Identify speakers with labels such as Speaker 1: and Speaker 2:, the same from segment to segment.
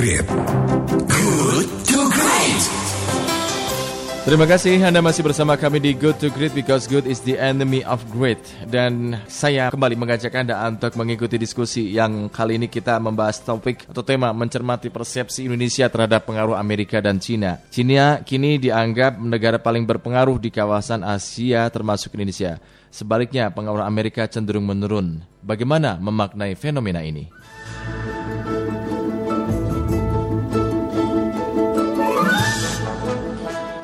Speaker 1: Great. Good to Great.
Speaker 2: Terima kasih Anda masih bersama kami di Good to Great because good is the enemy of great dan saya kembali mengajak Anda untuk mengikuti diskusi yang kali ini kita membahas topik atau tema mencermati persepsi Indonesia terhadap pengaruh Amerika dan Cina. Cina kini dianggap negara paling berpengaruh di kawasan Asia termasuk Indonesia. Sebaliknya pengaruh Amerika cenderung menurun. Bagaimana memaknai fenomena ini?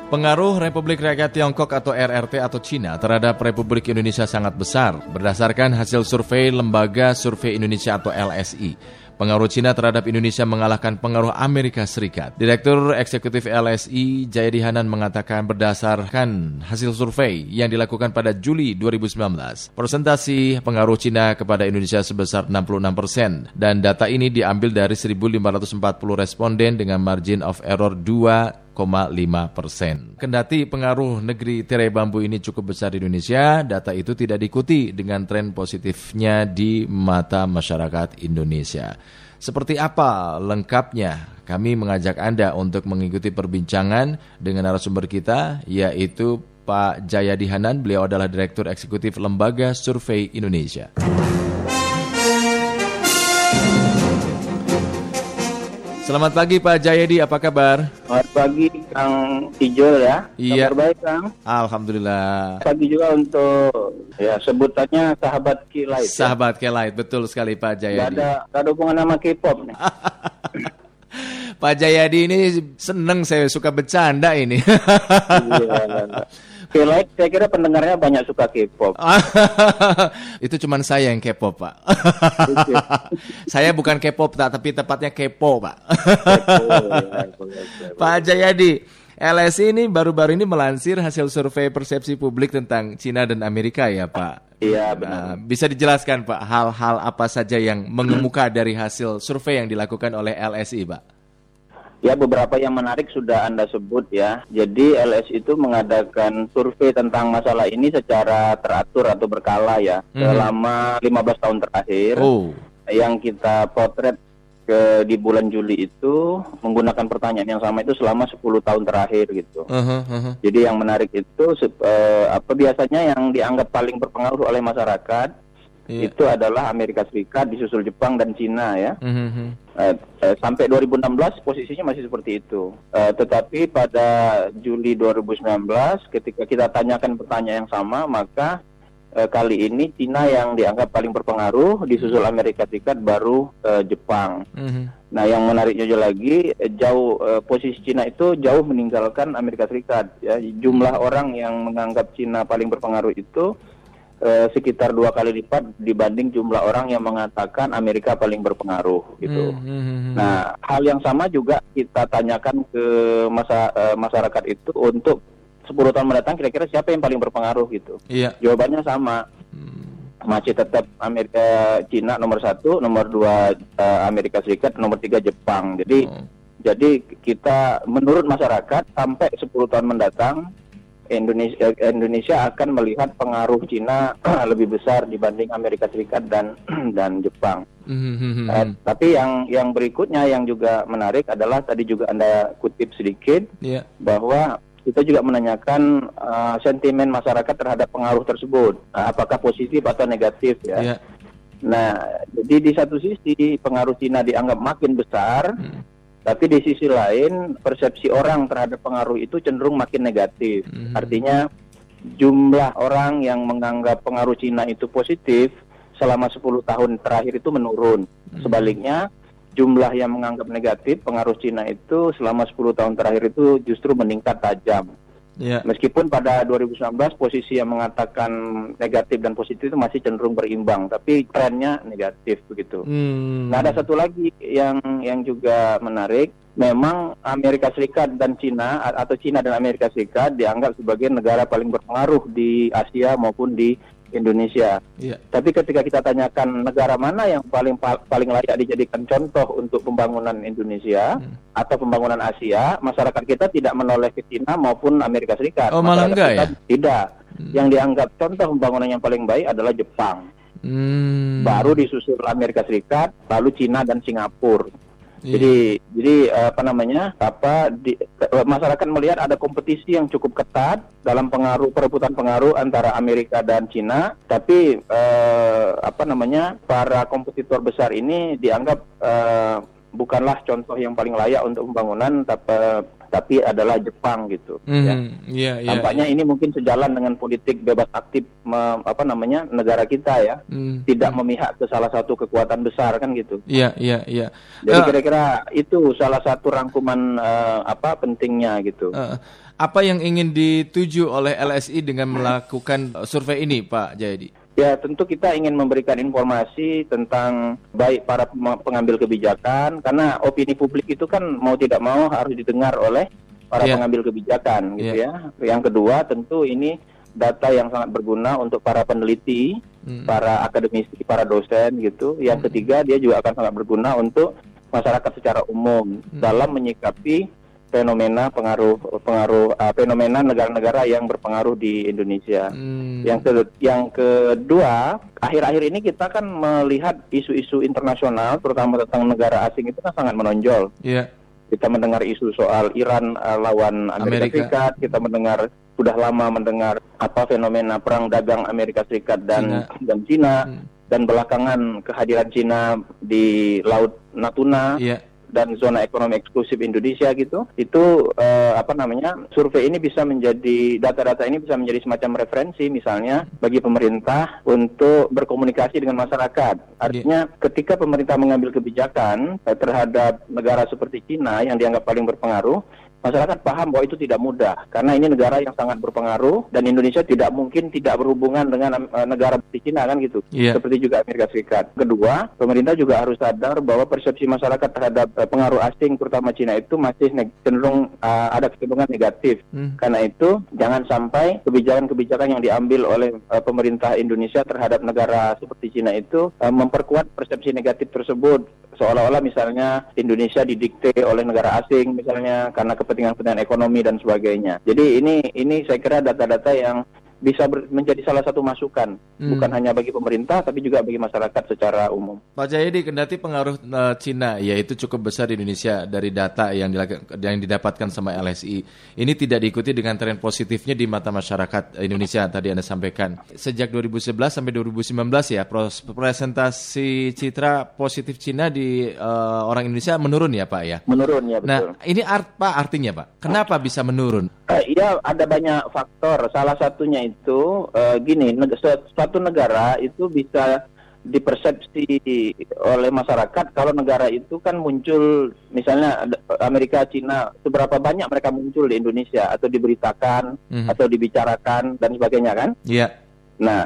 Speaker 2: Pengaruh Republik Rakyat Tiongkok atau RRT atau Cina terhadap Republik Indonesia sangat besar berdasarkan hasil survei Lembaga Survei Indonesia atau LSI. Pengaruh Cina terhadap Indonesia mengalahkan pengaruh Amerika Serikat. Direktur Eksekutif LSI Jayadi Hanan mengatakan berdasarkan hasil survei yang dilakukan pada Juli 2019, persentasi pengaruh Cina kepada Indonesia sebesar 66 persen dan data ini diambil dari 1.540 responden dengan margin of error 2 persen. Kendati pengaruh negeri tirai bambu ini cukup besar di Indonesia, data itu tidak diikuti dengan tren positifnya di mata masyarakat Indonesia. Seperti apa lengkapnya? Kami mengajak Anda untuk mengikuti perbincangan dengan narasumber kita, yaitu Pak Jayadi Hanan. Beliau adalah Direktur Eksekutif Lembaga Survei Indonesia. Selamat pagi Pak Jayadi, apa kabar?
Speaker 3: Selamat pagi Kang Ijol ya.
Speaker 2: Iya.
Speaker 3: Kabar baik Kang.
Speaker 2: Alhamdulillah.
Speaker 3: Pagi juga untuk ya sebutannya sahabat Kilait. Ya.
Speaker 2: Sahabat Kelait, betul sekali Pak
Speaker 3: Gak
Speaker 2: Jayadi.
Speaker 3: ada, gak ada hubungan sama K-pop nih.
Speaker 2: Pak Jayadi ini seneng saya suka bercanda ini.
Speaker 3: Iya. Kilait saya kira pendengarnya banyak suka K-pop.
Speaker 2: Itu cuman saya yang kepo Pak. saya bukan K-pop tapi tepatnya kepo Pak. Pak Jayadi, LSI ini baru-baru ini melansir hasil survei persepsi publik tentang Cina dan Amerika ya Pak.
Speaker 3: Iya
Speaker 2: Nah,
Speaker 3: benar.
Speaker 2: bisa dijelaskan Pak hal-hal apa saja yang mengemuka dari hasil survei yang dilakukan oleh LSI Pak?
Speaker 3: Ya beberapa yang menarik sudah Anda sebut ya. Jadi LS itu mengadakan survei tentang masalah ini secara teratur atau berkala ya.
Speaker 2: Mhm.
Speaker 3: Selama 15 tahun terakhir.
Speaker 2: Oh,
Speaker 3: yang kita potret ke di bulan Juli itu menggunakan pertanyaan yang sama itu selama 10 tahun terakhir gitu.
Speaker 2: uh-huh, uh-huh.
Speaker 3: Jadi yang menarik itu eh, apa biasanya yang dianggap paling berpengaruh oleh masyarakat
Speaker 2: Iya.
Speaker 3: itu adalah Amerika Serikat disusul Jepang dan Cina ya.
Speaker 2: Mhm.
Speaker 3: Eh, eh, sampai 2016 posisinya masih seperti itu. Eh, tetapi pada Juli 2019 ketika kita tanyakan pertanyaan yang sama maka eh, kali ini Cina yang dianggap paling berpengaruh disusul Amerika Serikat baru eh, Jepang.
Speaker 2: Mhm.
Speaker 3: Nah yang menariknya juga lagi eh, jauh eh, posisi Cina itu jauh meninggalkan Amerika Serikat. Ya. Jumlah orang yang menganggap Cina paling berpengaruh itu eh, sekitar dua kali lipat dibanding jumlah orang yang mengatakan Amerika paling berpengaruh gitu.
Speaker 2: Mhm.
Speaker 3: Nah, hal yang sama juga kita tanyakan ke masa, eh, masyarakat itu untuk 10 tahun mendatang kira-kira siapa yang paling berpengaruh gitu.
Speaker 2: Iya.
Speaker 3: Jawabannya sama,
Speaker 2: Hmm.
Speaker 3: masih tetap Amerika Cina nomor satu, nomor dua eh, Amerika Serikat, nomor tiga Jepang. Jadi
Speaker 2: Oh.
Speaker 3: jadi kita menurut masyarakat sampai 10 tahun mendatang Indonesia Indonesia akan melihat pengaruh Cina lebih besar dibanding Amerika Serikat dan dan Jepang.
Speaker 2: Mhm.
Speaker 3: Eh, tapi yang yang berikutnya yang juga menarik adalah tadi juga anda kutip sedikit
Speaker 2: Iya.
Speaker 3: bahwa kita juga menanyakan eh, sentimen masyarakat terhadap pengaruh tersebut, Nah, apakah positif atau negatif ya.
Speaker 2: Iya.
Speaker 3: Nah, jadi di satu sisi pengaruh Cina dianggap makin besar,
Speaker 2: Hmm.
Speaker 3: Tapi di sisi lain persepsi orang terhadap pengaruh itu cenderung makin negatif.
Speaker 2: Mhm.
Speaker 3: Artinya jumlah orang yang menganggap pengaruh Cina itu positif selama 10 tahun terakhir itu menurun.
Speaker 2: Hmm.
Speaker 3: Sebaliknya jumlah yang menganggap negatif pengaruh Cina itu selama 10 tahun terakhir itu justru meningkat tajam.
Speaker 2: Iya.
Speaker 3: Meskipun pada 2019 posisi yang mengatakan negatif dan positif itu masih cenderung berimbang, tapi trennya negatif begitu.
Speaker 2: Hmm.
Speaker 3: Nah, ada satu lagi yang yang juga menarik. Memang Amerika Serikat dan Cina atau Cina dan Amerika Serikat dianggap sebagai negara paling berpengaruh di Asia maupun di Indonesia.
Speaker 2: Iya.
Speaker 3: Tapi ketika kita tanyakan negara mana yang paling pa- paling layak dijadikan contoh untuk pembangunan Indonesia
Speaker 2: Hmm.
Speaker 3: atau pembangunan Asia, masyarakat kita tidak menoleh ke Cina maupun Amerika Serikat.
Speaker 2: Oh, malah enggak ya?
Speaker 3: Tidak.
Speaker 2: Hmm.
Speaker 3: Yang dianggap contoh pembangunan yang paling baik adalah Jepang.
Speaker 2: Hmm.
Speaker 3: Baru disusul Amerika Serikat, lalu Cina dan Singapura.
Speaker 2: Iya.
Speaker 3: Jadi jadi eh, apa namanya? Apa di, eh, masyarakat melihat ada kompetisi yang cukup ketat dalam pengaruh perebutan pengaruh antara Amerika dan Cina, tapi eh, apa namanya? para kompetitor besar ini dianggap eh, bukanlah contoh yang paling layak untuk pembangunan tapi tapi adalah Jepang gitu ya.
Speaker 2: Mhm, Iya, iya.
Speaker 3: Tampaknya ini mungkin sejalan dengan politik bebas aktif me- apa namanya negara kita ya,
Speaker 2: Hmm.
Speaker 3: tidak memihak ke salah satu kekuatan besar kan gitu.
Speaker 2: Iya, iya, iya.
Speaker 3: Jadi
Speaker 2: Eh,
Speaker 3: kira-kira itu salah satu rangkuman eh, apa pentingnya gitu.
Speaker 2: eh, apa yang ingin dituju oleh LSI dengan melakukan survei ini, Pak Jayadi?
Speaker 3: Ya tentu kita ingin memberikan informasi tentang baik para pengambil kebijakan karena opini publik itu kan mau tidak mau harus didengar oleh para
Speaker 2: Iya.
Speaker 3: pengambil kebijakan gitu ya. Yang kedua tentu ini data yang sangat berguna untuk para peneliti,
Speaker 2: Hmm.
Speaker 3: para akademisi, para dosen gitu. Yang ketiga dia juga akan sangat berguna untuk masyarakat secara umum
Speaker 2: Hmm.
Speaker 3: dalam menyikapi fenomena pengaruh pengaruh uh, fenomena negara-negara yang berpengaruh di Indonesia.
Speaker 2: Hmm.
Speaker 3: Yang ke yang kedua, akhir-akhir ini kita kan melihat isu-isu internasional terutama tentang negara asing itu kan sangat menonjol.
Speaker 2: Iya.
Speaker 3: Kita mendengar isu soal Iran uh, lawan Amerika,
Speaker 2: Amerika.
Speaker 3: Serikat, kita mendengar sudah lama mendengar apa fenomena perang dagang Amerika Serikat dan dan Cina
Speaker 2: Hmm.
Speaker 3: dan belakangan kehadiran Cina di Laut Natuna
Speaker 2: Iya.
Speaker 3: Dan zona ekonomi eksklusif Indonesia gitu itu eh, apa namanya survei ini bisa menjadi data-data ini bisa menjadi semacam referensi misalnya bagi pemerintah untuk berkomunikasi dengan masyarakat. Artinya ketika pemerintah mengambil kebijakan eh, terhadap negara seperti Cina yang dianggap paling berpengaruh masyarakat paham bahwa itu tidak mudah karena ini negara yang sangat berpengaruh dan Indonesia tidak mungkin tidak berhubungan dengan eh, negara seperti Cina kan gitu
Speaker 2: Iya.
Speaker 3: seperti juga Amerika Serikat. Kedua, pemerintah juga harus sadar bahwa persepsi masyarakat terhadap eh, pengaruh asing terutama Cina itu masih cenderung eh, ada kecenderungan negatif.
Speaker 2: Hmm.
Speaker 3: Karena itu jangan sampai kebijakan-kebijakan yang diambil oleh eh, pemerintah Indonesia terhadap negara seperti Cina itu eh, memperkuat persepsi negatif tersebut seolah-olah misalnya Indonesia didikte oleh negara asing misalnya karena kepentingan-kepentingan ekonomi dan sebagainya. Jadi ini ini saya kira data-data yang bisa ber- menjadi salah satu masukan
Speaker 2: Hmm.
Speaker 3: bukan hanya bagi pemerintah tapi juga bagi masyarakat secara umum.
Speaker 2: Pak Jayadi, kendati pengaruh eh, Cina yaitu cukup besar di Indonesia dari data yang, yang didapatkan sama LSI, ini tidak diikuti dengan tren positifnya di mata masyarakat Indonesia tadi Anda sampaikan. Sejak 2011 sampai 2019 ya, pros- presentasi citra positif Cina di eh, orang Indonesia menurun ya Pak ya?
Speaker 3: Menurun ya betul.
Speaker 2: Nah, ini apa artinya Pak? Kenapa bisa menurun?
Speaker 3: Eh, Iya ada banyak faktor. Salah satunya itu eh, gini, neg- su- suatu negara itu bisa dipersepsi oleh masyarakat kalau negara itu kan muncul misalnya Amerika Cina seberapa banyak mereka muncul di Indonesia atau diberitakan
Speaker 2: Mhm.
Speaker 3: atau dibicarakan dan sebagainya kan
Speaker 2: Iya.
Speaker 3: Nah,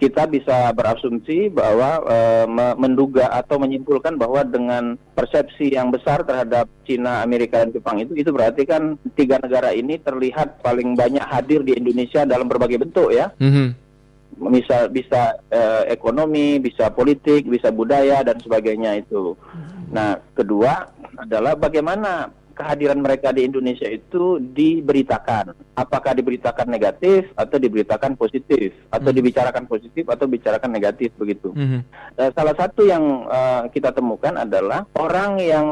Speaker 3: kita bisa berasumsi bahwa me- menduga atau menyimpulkan bahwa dengan persepsi yang besar terhadap Cina, Amerika, dan Jepang itu, itu berarti kan tiga negara ini terlihat paling banyak hadir di Indonesia dalam berbagai bentuk ya.
Speaker 2: Mhm.
Speaker 3: Bisa bisa eh, ekonomi, bisa politik, bisa budaya dan sebagainya itu. Nah, kedua adalah bagaimana kehadiran mereka di Indonesia itu diberitakan. Apakah diberitakan negatif atau diberitakan positif atau dibicarakan positif atau bicarakan negatif begitu.
Speaker 2: Mhm.
Speaker 3: Eh, salah satu yang eh, kita temukan adalah orang yang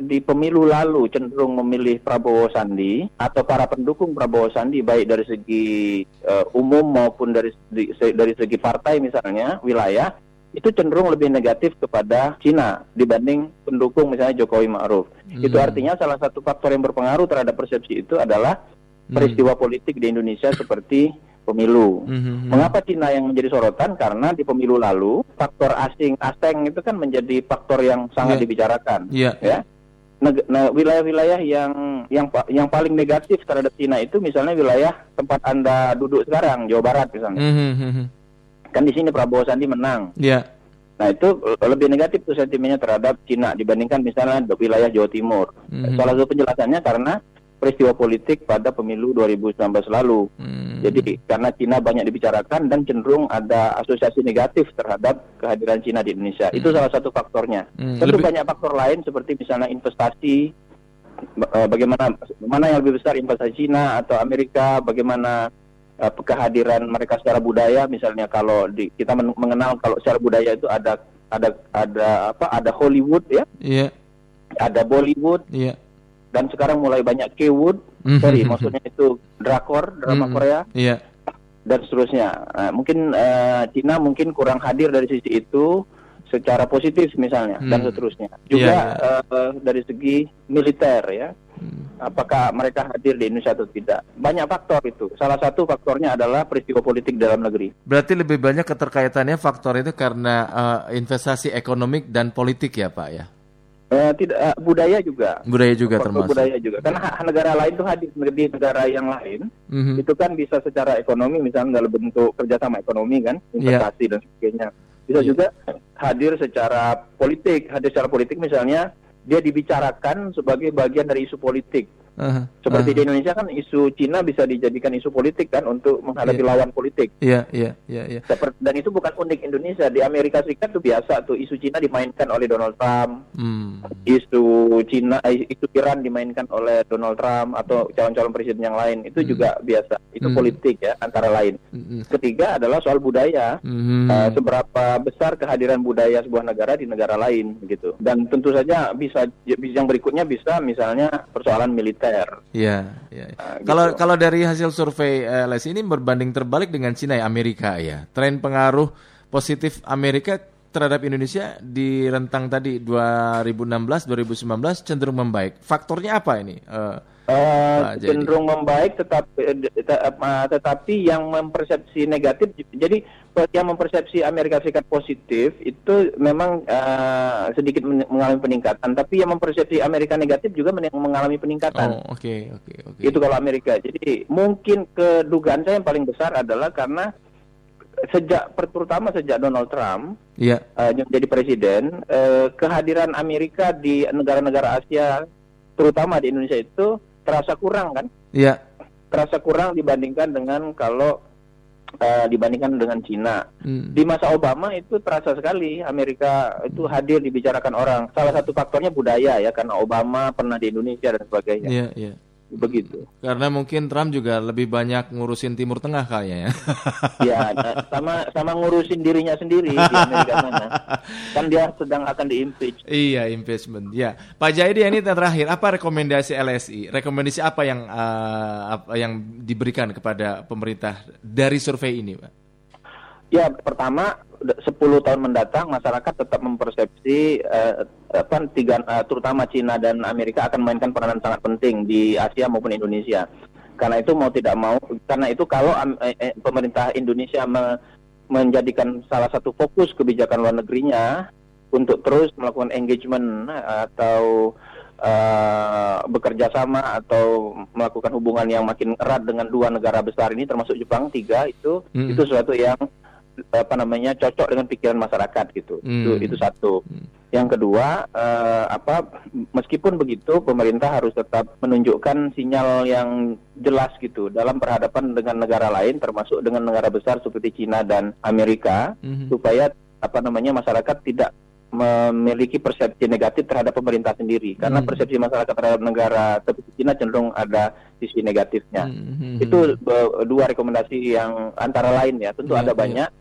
Speaker 3: di pemilu lalu cenderung memilih Prabowo Sandi atau para pendukung Prabowo Sandi baik dari segi eh, umum maupun dari di- se- dari segi partai misalnya wilayah itu cenderung lebih negatif kepada Cina dibanding pendukung misalnya Jokowi Ma'ruf. Itu
Speaker 2: Hmm.
Speaker 3: artinya salah satu faktor yang berpengaruh terhadap persepsi itu adalah
Speaker 2: Hmm.
Speaker 3: peristiwa politik di Indonesia seperti pemilu.
Speaker 2: Mhm.
Speaker 3: Mengapa Cina yang menjadi sorotan? Karena di pemilu lalu faktor asing asing itu kan menjadi faktor yang sangat
Speaker 2: Iya.
Speaker 3: dibicarakan.
Speaker 2: Iya.
Speaker 3: Ya. Neg- Nah, wilayah-wilayah yang yang yang paling negatif terhadap Cina itu misalnya wilayah tempat anda duduk sekarang, Jawa Barat misalnya.
Speaker 2: Mhm.
Speaker 3: Kan di sini Prabowo Sandi menang.
Speaker 2: Iya.
Speaker 3: Nah itu lebih negatif tuh sentimennya terhadap Cina dibandingkan misalnya di wilayah Jawa Timur.
Speaker 2: Mhm.
Speaker 3: Salah satu penjelasannya karena peristiwa politik pada pemilu 2019 lalu.
Speaker 2: Mhm.
Speaker 3: Jadi karena Cina banyak dibicarakan dan cenderung ada asosiasi negatif terhadap kehadiran Cina di Indonesia. Itu salah satu faktornya.
Speaker 2: Hmm,
Speaker 3: Tentu
Speaker 2: lebih-
Speaker 3: banyak faktor lain seperti misalnya investasi, eh, bagaimana mana yang lebih besar investasi Cina atau Amerika, bagaimana eh, kehadiran mereka secara budaya. Misalnya kalau di, kita men- mengenal kalau secara budaya itu ada ada ada apa ada Hollywood ya
Speaker 2: Iya.
Speaker 3: ada Bollywood
Speaker 2: Iya.
Speaker 3: dan sekarang mulai banyak K-wood,
Speaker 2: Mhm.
Speaker 3: sorry maksudnya itu drakor, drama
Speaker 2: Mm-mm.
Speaker 3: Korea
Speaker 2: Iya.
Speaker 3: dan seterusnya. Nah, mungkin eh, Cina mungkin kurang hadir dari sisi itu secara positif misalnya dan
Speaker 2: Hmm.
Speaker 3: seterusnya. Juga
Speaker 2: Iya,
Speaker 3: eh, dari segi militer ya,
Speaker 2: Hmm.
Speaker 3: apakah mereka hadir di Indonesia atau tidak. Banyak faktor itu. Salah satu faktornya adalah peristiwa politik dalam negeri.
Speaker 2: Berarti lebih banyak keterkaitannya faktor itu karena eh, investasi ekonomik dan politik ya Pak ya.
Speaker 3: Eh, tidak eh, budaya juga.
Speaker 2: Budaya juga
Speaker 3: Faktor
Speaker 2: termasuk.
Speaker 3: budaya juga. Karena negara lain itu hadir di negara yang lain
Speaker 2: Mhm.
Speaker 3: itu kan bisa secara ekonomi misalnya dalam bentuk kerjasama ekonomi kan investasi dan sebagainya bisa
Speaker 2: Iya.
Speaker 3: juga hadir secara politik hadir secara politik misalnya dia dibicarakan sebagai bagian dari isu politik
Speaker 2: Aha,
Speaker 3: seperti
Speaker 2: aha.
Speaker 3: di Indonesia kan isu Cina bisa dijadikan isu politik kan untuk menghadapi
Speaker 2: Iya.
Speaker 3: lawan politik
Speaker 2: Iya, iya, iya, iya.
Speaker 3: Seperti- dan itu bukan unik Indonesia di Amerika Serikat itu biasa tuh isu Cina dimainkan oleh Donald Trump
Speaker 2: Hmm.
Speaker 3: isu Cina eh, isu Iran dimainkan oleh Donald Trump atau calon-calon presiden yang lain itu
Speaker 2: Hmm.
Speaker 3: juga biasa itu
Speaker 2: Hmm.
Speaker 3: politik ya antara lain
Speaker 2: Mhm.
Speaker 3: ketiga adalah soal budaya
Speaker 2: Mhm.
Speaker 3: Uh, seberapa besar kehadiran budaya sebuah negara di negara lain gitu dan tentu saja bisa yang berikutnya bisa misalnya persoalan militer
Speaker 2: Iya, iya.
Speaker 3: Nah, gitu.
Speaker 2: Kalau kalau dari hasil survei eh, LSI ini berbanding terbalik dengan Cina ya Amerika ya. Tren pengaruh positif Amerika terhadap Indonesia di rentang tadi 2016-2019 cenderung membaik. Faktornya apa ini? Eh,
Speaker 3: Uh,
Speaker 2: Pak Jayadi.
Speaker 3: cenderung membaik tetapi uh, tetapi yang mempersepsi negatif jadi yang mempersepsi Amerika Serikat positif itu memang uh, sedikit men- mengalami peningkatan tapi yang mempersepsi Amerika negatif juga men- mengalami peningkatan
Speaker 2: oh, oke, oke, oke.
Speaker 3: Itu kalau Amerika. Jadi mungkin kedugaan saya yang paling besar adalah karena sejak terutama sejak Donald Trump
Speaker 2: Iya.
Speaker 3: uh, menjadi presiden, uh, kehadiran Amerika di negara-negara Asia, terutama di Indonesia itu terasa kurang kan?
Speaker 2: Iya.
Speaker 3: Terasa kurang dibandingkan dengan kalau uh, dibandingkan dengan Cina.
Speaker 2: Hmm.
Speaker 3: Di masa Obama itu terasa sekali Amerika itu hadir dibicarakan orang. Salah satu faktornya budaya ya karena Obama pernah di Indonesia dan sebagainya.
Speaker 2: Iya, iya.
Speaker 3: Begitu.
Speaker 2: Karena mungkin Trump juga lebih banyak ngurusin Timur Tengah kayaknya ya.
Speaker 3: Ya, sama sama ngurusin dirinya sendiri di Amerika sana. Kan dia sedang akan diimpeach.
Speaker 2: Iya, impeachment. Ya, Pak Jayadi ini terakhir apa rekomendasi LSI? Rekomendasi apa yang eh, apa yang diberikan kepada pemerintah dari survei ini, Pak?
Speaker 3: Ya, pertama 10 tahun mendatang masyarakat tetap mempersepsi eh, apa tiga eh, terutama Cina dan Amerika akan mainkan peranan sangat penting di Asia maupun Indonesia. Karena itu mau tidak mau karena itu kalau eh, eh, pemerintah Indonesia me- menjadikan salah satu fokus kebijakan luar negerinya untuk terus melakukan engagement eh, atau eh, bekerja sama atau melakukan hubungan yang makin erat dengan dua negara besar ini termasuk Jepang tiga itu
Speaker 2: Mm-mm.
Speaker 3: itu sesuatu yang apa namanya cocok dengan pikiran masyarakat gitu
Speaker 2: Hmm.
Speaker 3: itu itu satu
Speaker 2: Hmm.
Speaker 3: yang kedua eh, apa meskipun begitu pemerintah harus tetap menunjukkan sinyal yang jelas gitu dalam perhadapan dengan negara lain termasuk dengan negara besar seperti Cina dan Amerika
Speaker 2: Mhm.
Speaker 3: supaya apa namanya masyarakat tidak memiliki persepsi negatif terhadap pemerintah sendiri karena
Speaker 2: Hmm.
Speaker 3: persepsi masyarakat terhadap negara seperti Cina cenderung ada sisi negatifnya
Speaker 2: Mhm.
Speaker 3: itu be- dua rekomendasi yang antara lain ya tentu
Speaker 2: Iya,
Speaker 3: ada
Speaker 2: iya.
Speaker 3: banyak
Speaker 2: Hmm.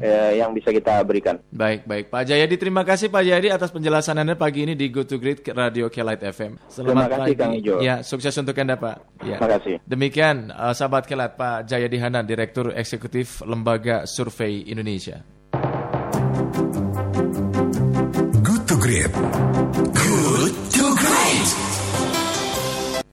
Speaker 3: Eh, yang bisa kita berikan
Speaker 2: Baik, baik. Pak Jayadi, terima kasih Pak Jayadi atas penjelasan Anda pagi ini di Good to Great Radio Kelight FM.
Speaker 3: Terima
Speaker 2: Selamat
Speaker 3: kasih,
Speaker 2: pagi.
Speaker 3: Kang Ijo.
Speaker 2: Ya, sukses untuk Anda, Pak. Ya.
Speaker 3: terima kasih
Speaker 2: Demikian eh, sahabat Kelat Pak Jayadi Hanan, Direktur Eksekutif Lembaga Survei Indonesia.
Speaker 1: Good to Great.